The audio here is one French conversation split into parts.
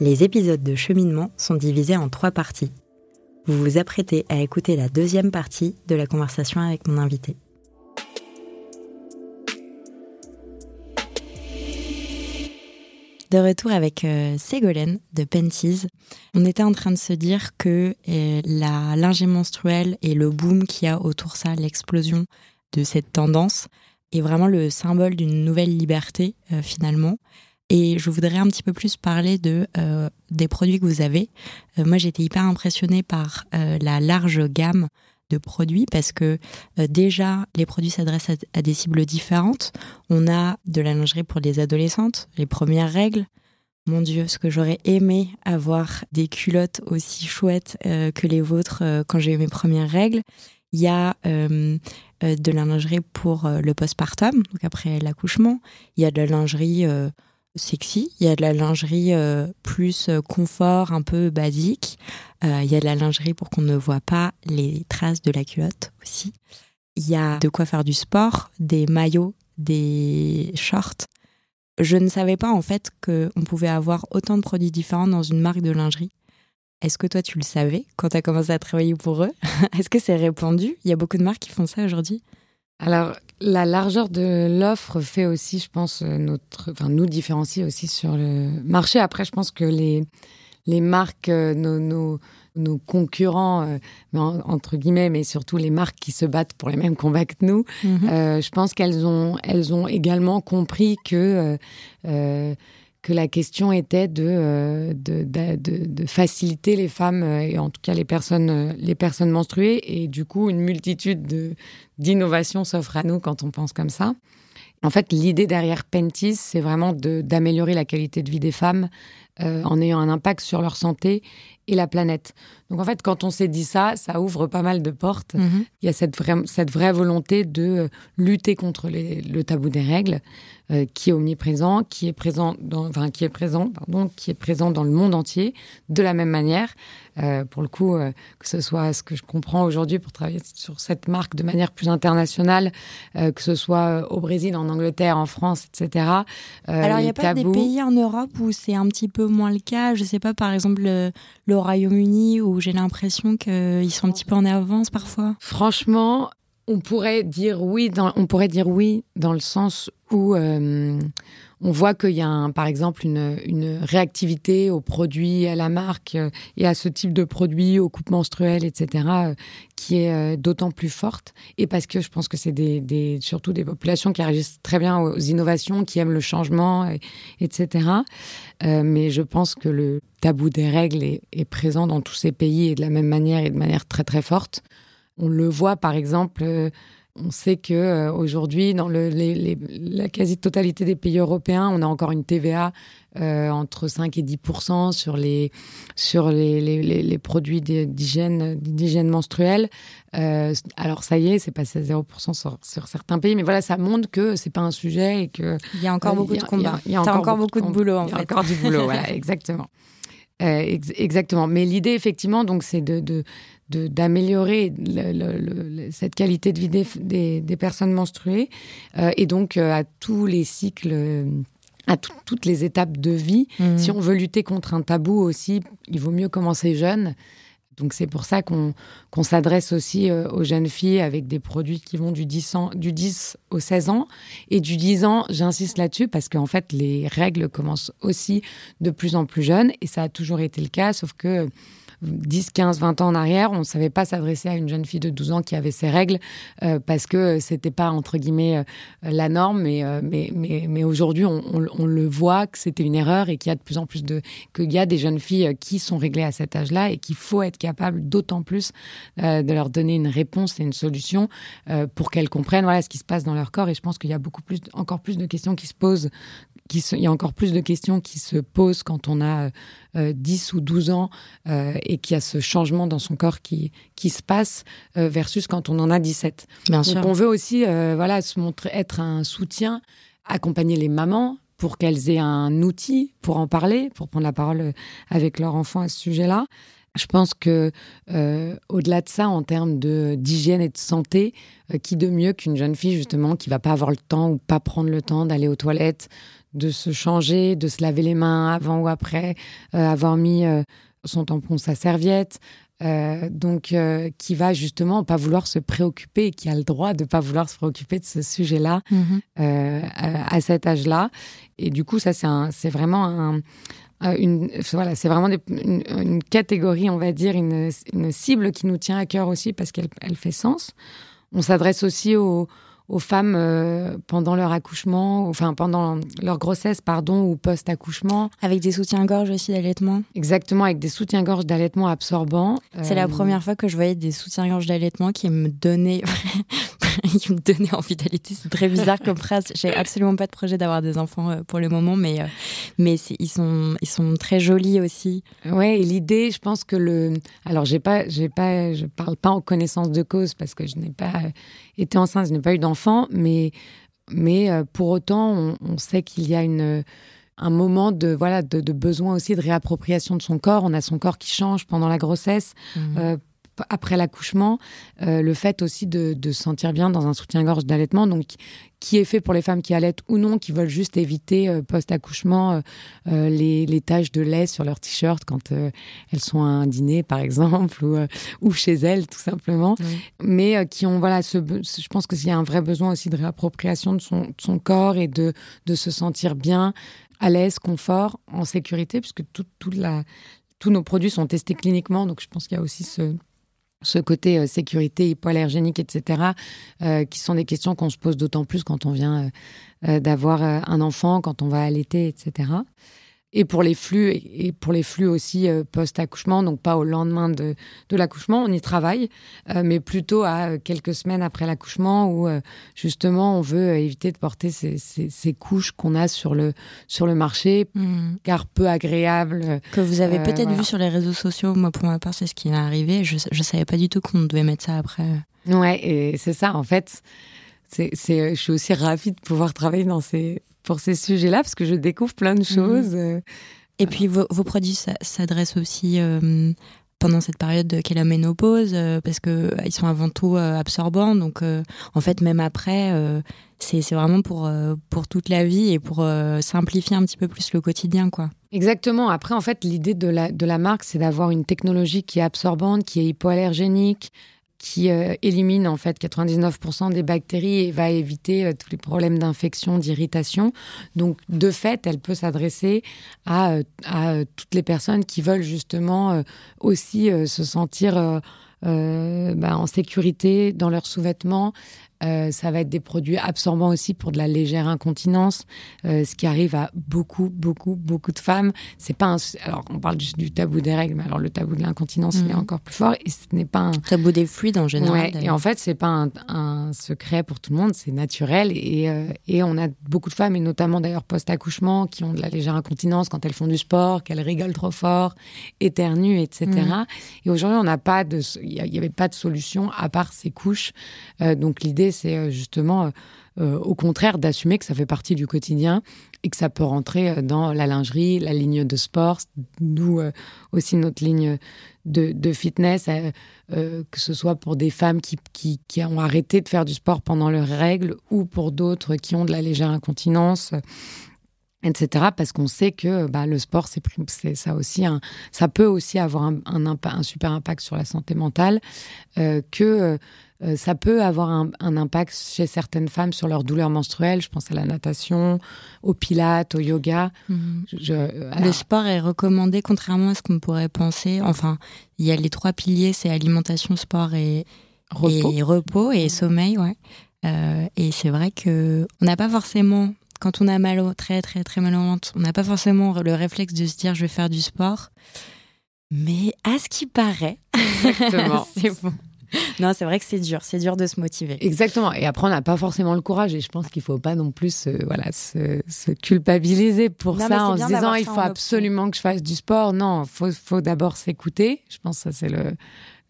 Les épisodes de cheminement sont divisés en trois parties. Vous vous apprêtez à écouter la deuxième partie de la conversation avec mon invité. De retour avec euh, Ségolène de Penties, on était en train de se dire que euh, la lingée menstruelle et le boom qu'il y a autour ça, l'explosion de cette tendance, est vraiment le symbole d'une nouvelle liberté euh, finalement. Et je voudrais un petit peu plus parler de euh, des produits que vous avez. Euh, moi, j'étais hyper impressionnée par la large gamme de produits parce que déjà les produits s'adressent à, des cibles différentes. On a de la lingerie pour les adolescentes, les premières règles. Mon Dieu, ce que j'aurais aimé avoir des culottes aussi chouettes que les vôtres quand j'ai eu mes premières règles. Il y a euh, euh, de la lingerie pour euh, le postpartum, donc après l'accouchement. Il y a de la lingerie sexy. Il y a de la lingerie plus confort, un peu basique. il y a de la lingerie pour qu'on ne voit pas les traces de la culotte aussi. Il y a de quoi faire du sport, des maillots, des shorts. Je ne savais pas en fait qu'on pouvait avoir autant de produits différents dans une marque de lingerie. Est-ce que toi, tu le savais quand tu as commencé à travailler pour eux? Est-ce que c'est répandu? Il y a beaucoup de marques qui font ça aujourd'hui? Alors, la largeur de l'offre fait aussi, je pense, euh, notre, enfin, nous différencier aussi sur le marché. Après, je pense que les, les marques, euh, nos, nos, nos concurrents, euh, entre guillemets, mais surtout les marques qui se battent pour les mêmes combats que nous, mhm. je pense qu'elles ont, elles ont également compris que que la question était de, euh, de, de, faciliter les femmes euh, et en tout cas les personnes, euh, les personnes menstruées. Et du coup, une multitude d'innovations s'offre à nous quand on pense comme ça. En fait, l'idée derrière Pentis, c'est vraiment d'améliorer la qualité de vie des femmes en ayant un impact sur leur santé et la planète. Donc en fait, quand on s'est dit ça, ça ouvre pas mal de portes. Mhm. Il y a cette vraie, cette vraie volonté de lutter contre les, le tabou des règles, euh, qui est omniprésent, qui est présent dans, enfin qui est présent, pardon, qui est présent dans le monde entier, de la même manière. Euh, pour le coup, euh, que ce soit ce que je comprends aujourd'hui pour travailler sur cette marque de manière plus internationale, euh, que ce soit au Brésil, en Angleterre, en France, etc. Alors, il n'y a pas des pays en Europe où c'est un petit peu moins le cas? Je sais pas, par exemple, le, le Royaume-Uni, j'ai l'impression qu'ils sont un petit peu en avance parfois. Franchement, on pourrait dire oui, dans, on pourrait dire oui dans le sens où euh, on voit qu'il y a, par exemple, une, réactivité aux produits, à la marque euh, et à ce type de produits, aux coupes menstruelles, etc., euh, qui est d'autant plus forte. Et parce que je pense que c'est des, surtout des populations qui réagissent très bien aux innovations, qui aiment le changement, etc. mais je pense que le tabou des règles est, est présent dans tous ces pays et de la même manière et de manière très très forte. On le voit par exemple, euh, on sait que euh, aujourd'hui, dans le, la quasi-totalité des pays européens, on a encore une TVA euh, entre 5 et 10 sur les sur les, les produits d'hygiène d'hygiène menstruelle. alors ça y est, c'est passé à 0 sur, sur, certains pays, mais voilà, ça montre que c'est pas un sujet et que il y a encore beaucoup de combats. Il y a, encore, beaucoup, de, boulot en fait. Il y a encore du boulot, voilà, exactement. exactement. Mais l'idée, effectivement, donc, c'est de, d'améliorer cette qualité de vie des, des, personnes menstruées euh, et donc euh, à tous les cycles à toutes les étapes de vie. Mmh. Si on veut lutter contre un tabou aussi, il vaut mieux commencer jeune. Donc c'est pour ça qu'on s'adresse aussi euh, aux jeunes filles avec des produits qui vont du 10, du 10 au 16 ans. Et du 10 ans, j'insiste là-dessus parce qu'en fait, les règles commencent aussi de plus en plus jeunes. Et ça a toujours été le cas, sauf que 10, 15, 20 ans en arrière, on ne savait pas s'adresser à une jeune fille de 12 ans qui avait ses règles euh, parce que c'était pas, entre guillemets, euh, la norme. Mais, euh, mais, mais, mais aujourd'hui, on, le voit que c'était une erreur et qu'il y a de plus en plus de. qu'il y a des jeunes filles qui sont réglées à cet âge-là et qu'il faut être capable d'autant plus de leur donner une réponse et une solution pour qu'elles comprennent voilà, ce qui se passe dans leur corps. Et je pense qu'il y a beaucoup plus, encore plus de questions qui se posent il y a encore plus de questions qui se posent quand on a 10 ou 12 ans euh, et qu'il y a ce changement dans son corps qui, qui se passe euh, versus quand on en a 17. Bien Donc on veut aussi euh, voilà, se montrer, être un soutien, accompagner les mamans pour qu'elles aient un outil pour en parler, pour prendre la parole avec leur enfant à ce sujet-là. Je pense que au-delà de ça, en termes de d'hygiène et de santé, qui de mieux qu'une jeune fille justement qui va pas avoir le temps ou pas prendre le temps d'aller aux toilettes, de se changer, de se laver les mains avant ou après, avoir mis son tampon, sa serviette, euh, donc euh, qui va justement pas vouloir se préoccuper, qui a le droit de pas vouloir se préoccuper de ce sujet-là mhm. euh, à, cet âge-là. Et du coup, ça c'est vraiment un, une, voilà, c'est vraiment une, catégorie, on va dire, une, une, cible qui nous tient à cœur aussi parce qu'elle elle fait sens. On s'adresse aussi aux, aux femmes euh, pendant leur accouchement, enfin pendant leur grossesse, pardon, ou post-accouchement. Avec des soutiens-gorge aussi d'allaitement Exactement, avec des soutiens-gorge d'allaitement absorbants. C'est la euh, première fois que je voyais des soutiens-gorge d'allaitement qui me donnaient qui me donnait envie d'allaiter. C'est très bizarre comme phrase. J'ai absolument pas de projet d'avoir des enfants euh, pour le moment, mais, euh, mais ils, sont, ils sont très jolis aussi. Ouais, et l'idée, je pense que le. Alors, j'ai pas, j'ai pas, je parle pas en connaissance de cause parce que je n'ai pas été enceinte, je n'ai pas eu d'enfant, mais, mais pour autant, on, sait qu'il y a une un moment de voilà de, besoin aussi de réappropriation de son corps. On a son corps qui change pendant la grossesse. Mmh après l'accouchement, euh, le fait aussi de, se sentir bien dans un soutien-gorge d'allaitement, donc qui est fait pour les femmes qui allaitent ou non, qui veulent juste éviter euh, post-accouchement euh, les, les, taches de lait sur leur t-shirt quand elles sont à un dîner, par exemple, ou, ou chez elles, tout simplement. Mais qui ont, voilà, ce, je pense qu'il y a un vrai besoin aussi de réappropriation de son, son corps et de, de se sentir bien, à l'aise, confort, en sécurité, puisque toute la, tous nos produits sont testés cliniquement, donc je pense qu'il y a aussi ce, ce côté euh, sécurité hypoallergénique, etc., euh, qui sont des questions qu'on se pose d'autant plus quand on vient euh, d'avoir un enfant, quand on va allaiter, etc et pour les flux et pour les flux aussi euh, post-accouchement, donc pas au lendemain de, de l'accouchement, on y travaille, euh, mais plutôt à euh, quelques semaines après l'accouchement où justement on veut éviter de porter ces, ces, couches qu'on a sur le sur le marché, mmh. car peu agréables. Que vous avez peut-être vu sur les réseaux sociaux. Moi, pour ma part, c'est ce qui m'est arrivé. Je je savais pas du tout qu'on devait mettre ça après. Ouais, et c'est ça en fait. C'est, je suis aussi ravie de pouvoir travailler dans ces pour ces sujets-là parce que je découvre plein de mhm. choses. Euh. Et puis vos, produits s'adressent aussi euh, pendant cette période qu'est la ménopause euh, parce que ils sont avant tout absorbants. Donc en fait même après, c'est vraiment pour pour toute la vie et pour simplifier un petit peu plus le quotidien quoi. Exactement. Après, en fait, l'idée de la, de la marque, c'est d'avoir une technologie qui est absorbante, qui est hypoallergénique, qui euh, élimine en fait 99% des bactéries et va éviter euh, tous les problèmes d'infection, d'irritation. Donc de fait, elle peut s'adresser à, euh, à, toutes les personnes qui veulent justement aussi se sentir bah, en sécurité dans leurs sous-vêtements, euh, ça va être des produits absorbants aussi pour de la légère incontinence, euh, ce qui arrive à beaucoup, beaucoup, beaucoup de femmes. C'est pas un... alors on parle du, tabou des règles, mais alors le tabou de l'incontinence il est mhm. encore plus fort et ce n'est pas un tabou des fluides en général. et en fait c'est pas un, un, secret pour tout le monde, c'est naturel et, euh, et on a beaucoup de femmes et notamment d'ailleurs post accouchement qui ont de la légère incontinence quand elles font du sport, qu'elles rigolent trop fort, éternuent, etc. Mhm. Et aujourd'hui on n'a pas de, il y avait pas de solution à part ces couches. donc l'idée c'est euh, justement, euh, euh, au contraire, d'assumer que ça fait partie du quotidien et que ça peut rentrer dans la lingerie, la ligne de sport, d'où aussi notre ligne de, fitness, que ce soit pour des femmes qui, qui, ont arrêté de faire du sport pendant leurs règles ou pour d'autres qui ont de la légère incontinence etc. Parce qu'on sait que bah, le sport, c'est ça aussi, ça peut aussi avoir un, un, super impact sur la santé mentale, que euh, ça peut avoir un, impact chez certaines femmes sur leur douleur menstruelle. Je pense à la natation, au pilates, au yoga. Mhm. Le sport est recommandé contrairement à ce qu'on pourrait penser. Enfin, il y a les trois piliers, c'est alimentation, sport et repos et, repos, et sommeil. Ouais. Euh, et c'est vrai que on n'a pas forcément quand on a mal au très très très mal au ventre, on n'a pas forcément le réflexe de se dire je vais faire du sport. Mais à ce qui paraît, c'est bon. non, c'est vrai que c'est dur, c'est dur de se motiver. Exactement. Et après, on n'a pas forcément le courage. Et je pense qu'il ne faut pas non plus se, voilà, se, culpabiliser pour ça en se disant il faut absolument que je fasse du sport. Non, il faut, faut d'abord s'écouter. Je pense que ça, c'est le,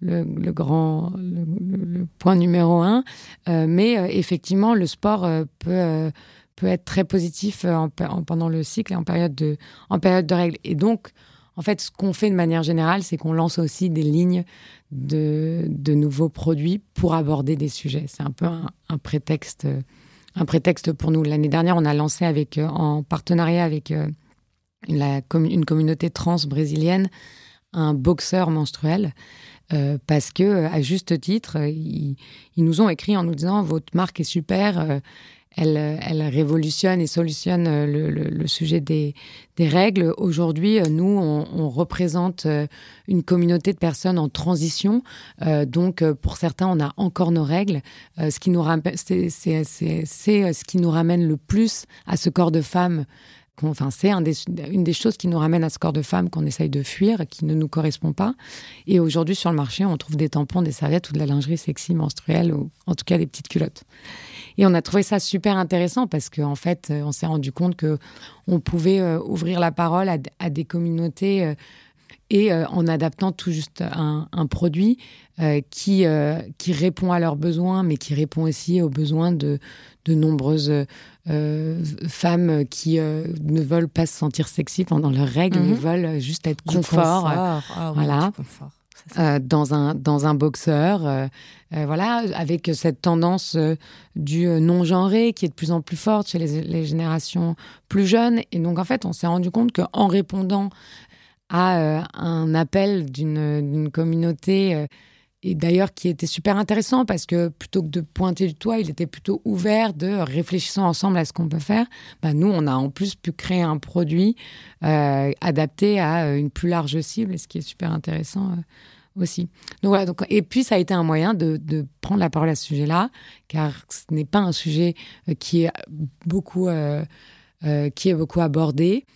le, grand le, point numéro un. Euh, mais euh, effectivement, le sport euh, peut, peut être très positif en, pendant le cycle et en période de, en période de règles. Et donc, en fait, ce qu'on fait de manière générale, c'est qu'on lance aussi des lignes de, de, nouveaux produits pour aborder des sujets. C'est un peu un, prétexte, un prétexte pour nous. L'année dernière, on a lancé avec, euh, en partenariat avec euh, la, une communauté trans brésilienne un boxeur menstruel. Euh, parce que, à juste titre, ils, nous ont écrit en nous disant votre marque est super, elle, révolutionne et solutionne euh, le, sujet des, règles. Aujourd'hui, euh, nous, on, représente euh, une communauté de personnes en transition. donc, pour certains, on a encore nos règles. ce qui nous c'est ce qui nous ramène le plus à ce corps de femme Enfin, c'est une des choses qui nous ramène à ce corps de femme qu'on essaye de fuir, qui ne nous correspond pas. Et aujourd'hui, sur le marché, on trouve des tampons, des serviettes ou de la lingerie sexy menstruelle, ou en tout cas des petites culottes. Et on a trouvé ça super intéressant parce qu'en en fait, on s'est rendu compte que on pouvait euh, ouvrir la parole à, des communautés euh, et euh, en adaptant tout juste un, produit qui, qui répond à leurs besoins, mais qui répond aussi aux besoins de, de nombreuses femmes qui ne veulent pas se sentir sexy pendant leurs règles, mais mhm. veulent juste être confort. Ah voilà. confort. Euh, dans un dans un boxeur, euh, euh, voilà, avec cette tendance du non genré qui est de plus en plus forte chez les, les générations plus jeunes. Et donc en fait, on s'est rendu compte qu'en répondant à un appel d'une communauté et d'ailleurs qui était super intéressant parce que plutôt que de pointer du toit, il était plutôt ouvert de réfléchissant ensemble à ce qu'on peut faire. Bah, nous, on a en plus pu créer un produit euh, adapté à une plus large cible, ce qui est super intéressant euh, aussi. Donc voilà. Donc, et puis ça a été un moyen de, prendre la parole à ce sujet-là, car ce n'est pas un sujet euh, qui est beaucoup qui est beaucoup abordé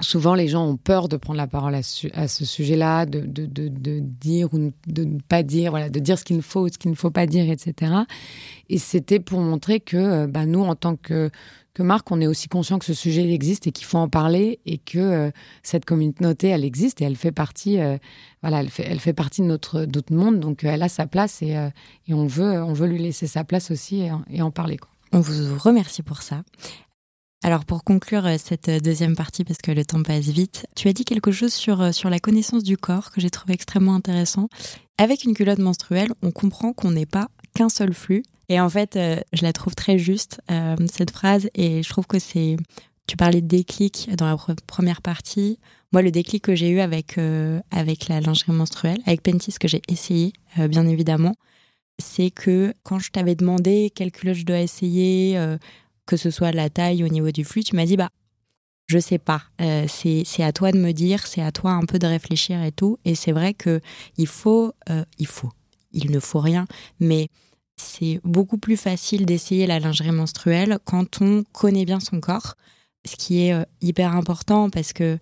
souvent les gens ont peur de prendre la parole à, ce sujet-là, de, de, dire ou de ne pas dire, voilà, de dire ce qu'il ne faut ou ce qu'il ne faut pas dire, etc. Et c'était pour montrer que euh, bah, nous, en tant que, que marque, on est aussi conscient que ce sujet existe et qu'il faut en parler et que euh, cette communauté, elle existe et elle fait partie, euh, voilà, elle fait, elle fait partie de notre, notre monde. Donc elle a sa place et, et, on, veut, on veut lui laisser sa place aussi et, et en parler. Quoi. On vous remercie pour ça. Alors pour conclure euh, cette euh, deuxième partie, parce que le temps passe vite, tu as dit quelque chose sur, euh, sur la connaissance du corps que j'ai trouvé extrêmement intéressant. Avec une culotte menstruelle, on comprend qu'on n'est pas qu'un seul flux. Et en fait, je la trouve très juste, cette phrase, et je trouve que c'est... Tu parlais de déclic dans la première partie. Moi, le déclic que j'ai eu avec, avec la lingerie menstruelle, avec Pentis que j'ai essayé, bien évidemment, c'est que quand je t'avais demandé quelle culotte je dois essayer, que ce soit la taille au niveau du flux, tu m'as dit bah je sais pas, euh, c'est à toi de me dire, c'est à toi un peu de réfléchir et tout. Et c'est vrai que il faut, euh, il faut, il ne faut rien, mais c'est beaucoup plus facile d'essayer la lingerie menstruelle quand on connaît bien son corps, ce qui est euh, hyper important parce que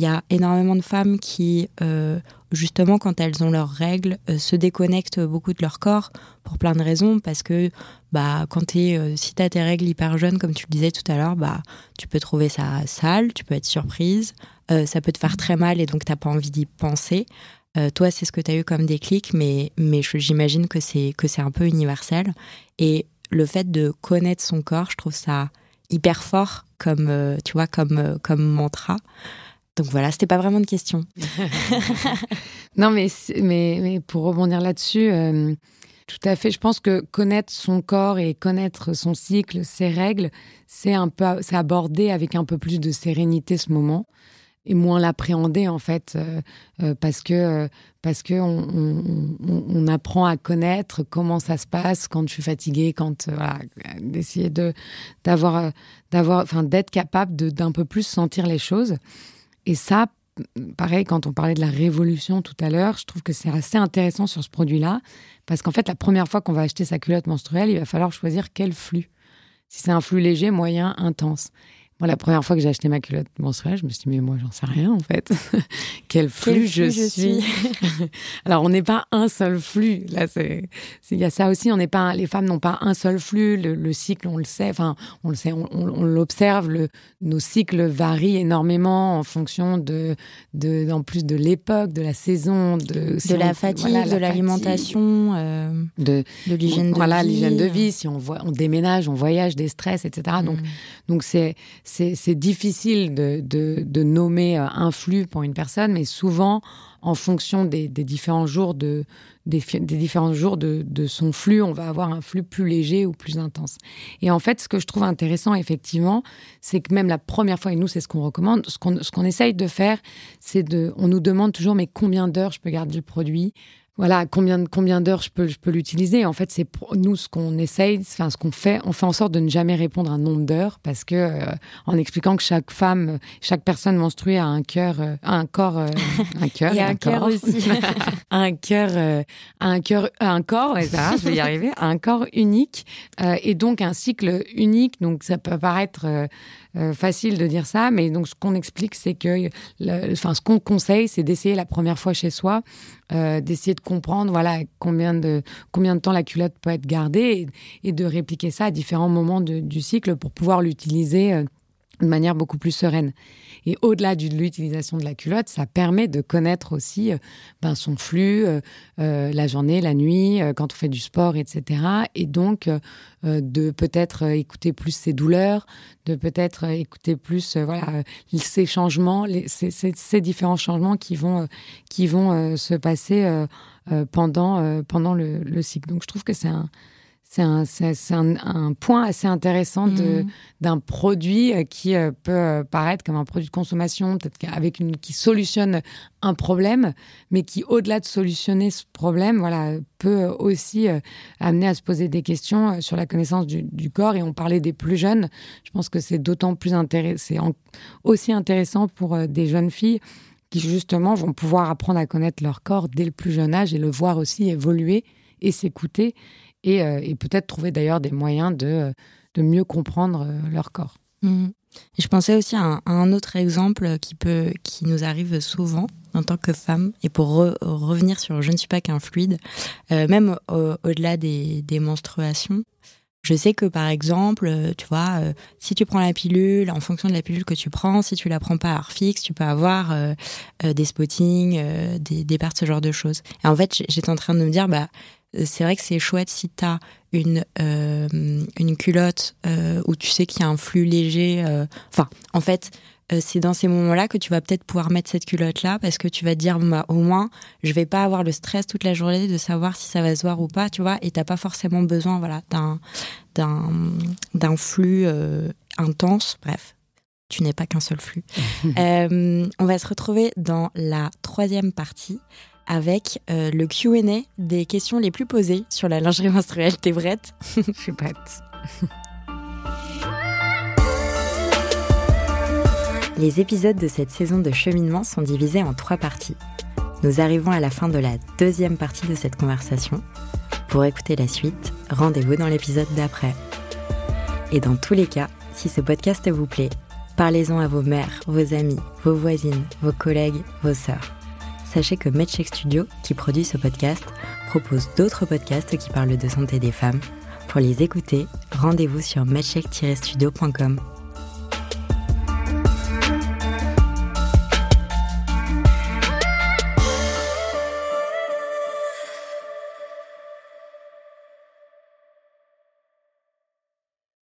il y a énormément de femmes qui, euh, justement, quand elles ont leurs règles, euh, se déconnectent beaucoup de leur corps pour plein de raisons. Parce que bah, quand es, euh, si tu as tes règles hyper jeunes, comme tu le disais tout à l'heure, bah, tu peux trouver ça sale, tu peux être surprise, ça peut te faire très mal et donc tu pas envie d'y penser. toi, c'est ce que tu as eu comme déclic, mais, mais j'imagine que c'est un peu universel. Et le fait de connaître son corps, je trouve ça hyper fort comme, tu vois, comme, comme mantra. Donc voilà, c'était pas vraiment de question. non, mais, mais, mais, pour rebondir là-dessus, euh, tout à fait. Je pense que connaître son corps et connaître son cycle, ses règles, c'est un aborder avec un peu plus de sérénité ce moment et moins l'appréhender en fait, euh, euh, parce que parce que on, apprend à connaître comment ça se passe quand je suis fatiguée, quand d'essayer de d'avoir enfin d'être capable d'un peu plus sentir les choses. Et ça, pareil, quand on parlait de la révolution tout à l'heure, je trouve que c'est assez intéressant sur ce produit-là, parce qu'en fait, la première fois qu'on va acheter sa culotte menstruelle, il va falloir choisir quel flux. Si c'est un flux léger, moyen, intense. Moi, la première fois que j'ai acheté ma culotte menstruelle, je me suis dit, mais moi, j'en sais rien, en fait. Quel flux, je, suis. Alors, on n'est pas un seul flux. Là, c'est, il y a ça aussi. On n'est pas, les femmes n'ont pas un seul flux. Le, cycle, on le sait. Enfin, on le sait, on, l'observe. Le, nos cycles varient énormément en fonction de, de en plus de l'époque, de la saison, de, de la fatigue, de l'alimentation, euh, de, de l'hygiène de voilà, vie. l'hygiène de vie. Si on voit, on déménage, on voyage, des stress, etc. Donc, mm. donc c'est, c'est difficile de, nommer un flux pour une personne, mais souvent, en fonction des, différents jours de des, différents jours de, son flux, on va avoir un flux plus léger ou plus intense. Et en fait, ce que je trouve intéressant, effectivement, c'est que même la première fois, et nous, c'est ce qu'on recommande, ce qu'on qu'on essaye de faire, c'est de, on nous demande toujours, mais combien d'heures je peux garder le produit? Voilà combien combien d'heures je peux je peux l'utiliser. En fait c'est nous ce qu'on essaye enfin ce qu'on fait. On fait en sorte de ne jamais répondre à un nombre d'heures parce que euh, en expliquant que chaque femme chaque personne menstruée a un cœur euh, un corps euh, un cœur et un, cœur aussi. Un cœur un cœur un corps ça je vais y arriver. Un corps unique et donc un cycle unique. Donc ça peut paraître facile de dire ça mais donc ce qu'on explique c'est que enfin ce qu'on conseille c'est d'essayer la première fois chez soi d'essayer de comprendre voilà combien de combien de temps la culotte peut être gardée et, de répliquer ça à différents moments du cycle pour pouvoir l'utiliser euh, de manière beaucoup plus sereine. Et au-delà de l'utilisation de la culotte, ça permet de connaître aussi euh, ben, son flux, euh, euh, la journée, la nuit, quand on fait du sport, etc. Et donc de peut-être écouter plus ses douleurs, de peut-être écouter plus voilà ces changements, les, ces, différents changements qui vont qui vont se passer pendant pendant le cycle. Donc je trouve que c'est un c'est un, un, un, point assez intéressant mhm. d'un produit euh, qui euh, peut euh, paraître comme un produit de consommation, peut-être avec une qui solutionne un problème, mais qui, au-delà de solutionner ce problème, voilà, peut aussi amener à se poser des questions sur la connaissance du, du, corps. Et on parlait des plus jeunes. Je pense que c'est d'autant plus intéressant, aussi intéressant pour des jeunes filles qui justement vont pouvoir apprendre à connaître leur corps dès le plus jeune âge et le voir aussi évoluer et s'écouter euh, et, peut-être trouver d'ailleurs des moyens de, euh, de mieux comprendre euh, leur corps. Et je pensais aussi à un, autre exemple qui, peut, qui nous arrive souvent en tant que femme, et pour revenir sur je ne suis pas qu'un fluide, même au-delà des, des, menstruations, je sais que par exemple, tu vois, si tu prends la pilule, en fonction de la pilule que tu prends, si tu la prends pas à heure fixe, tu peux avoir des spottings, des, des parts, ce genre de choses. Et en fait, j'étais en train de me dire, bah, c'est vrai que c'est chouette si tu as une, euh, une culotte euh, où tu sais qu'il y a un flux léger. Euh, enfin, en fait, c'est dans ces moments-là que tu vas peut-être pouvoir mettre cette culotte-là parce que tu vas te dire, bah, au moins, je vais pas avoir le stress toute la journée de savoir si ça va se voir ou pas, tu vois, et t'as pas forcément besoin, voilà, d'un, d'un, d'un flux intense. Bref, tu n'es pas qu'un seul flux. on va se retrouver dans la troisième partie avec euh, le QA des questions les plus posées sur la lingerie menstruelle. T'es prête? Je suis prête. Les épisodes de cette saison de cheminement sont divisés en trois parties. Nous arrivons à la fin de la deuxième partie de cette conversation. Pour écouter la suite, rendez-vous dans l'épisode d'après. Et dans tous les cas, si ce podcast vous plaît, parlez-en à vos mères, vos amis, vos voisines, vos collègues, vos sœurs sachez que MedCheck Studio, qui produit ce podcast, propose d'autres podcasts qui parlent de santé des femmes. Pour les écouter, rendez-vous sur medcheck-studio.com.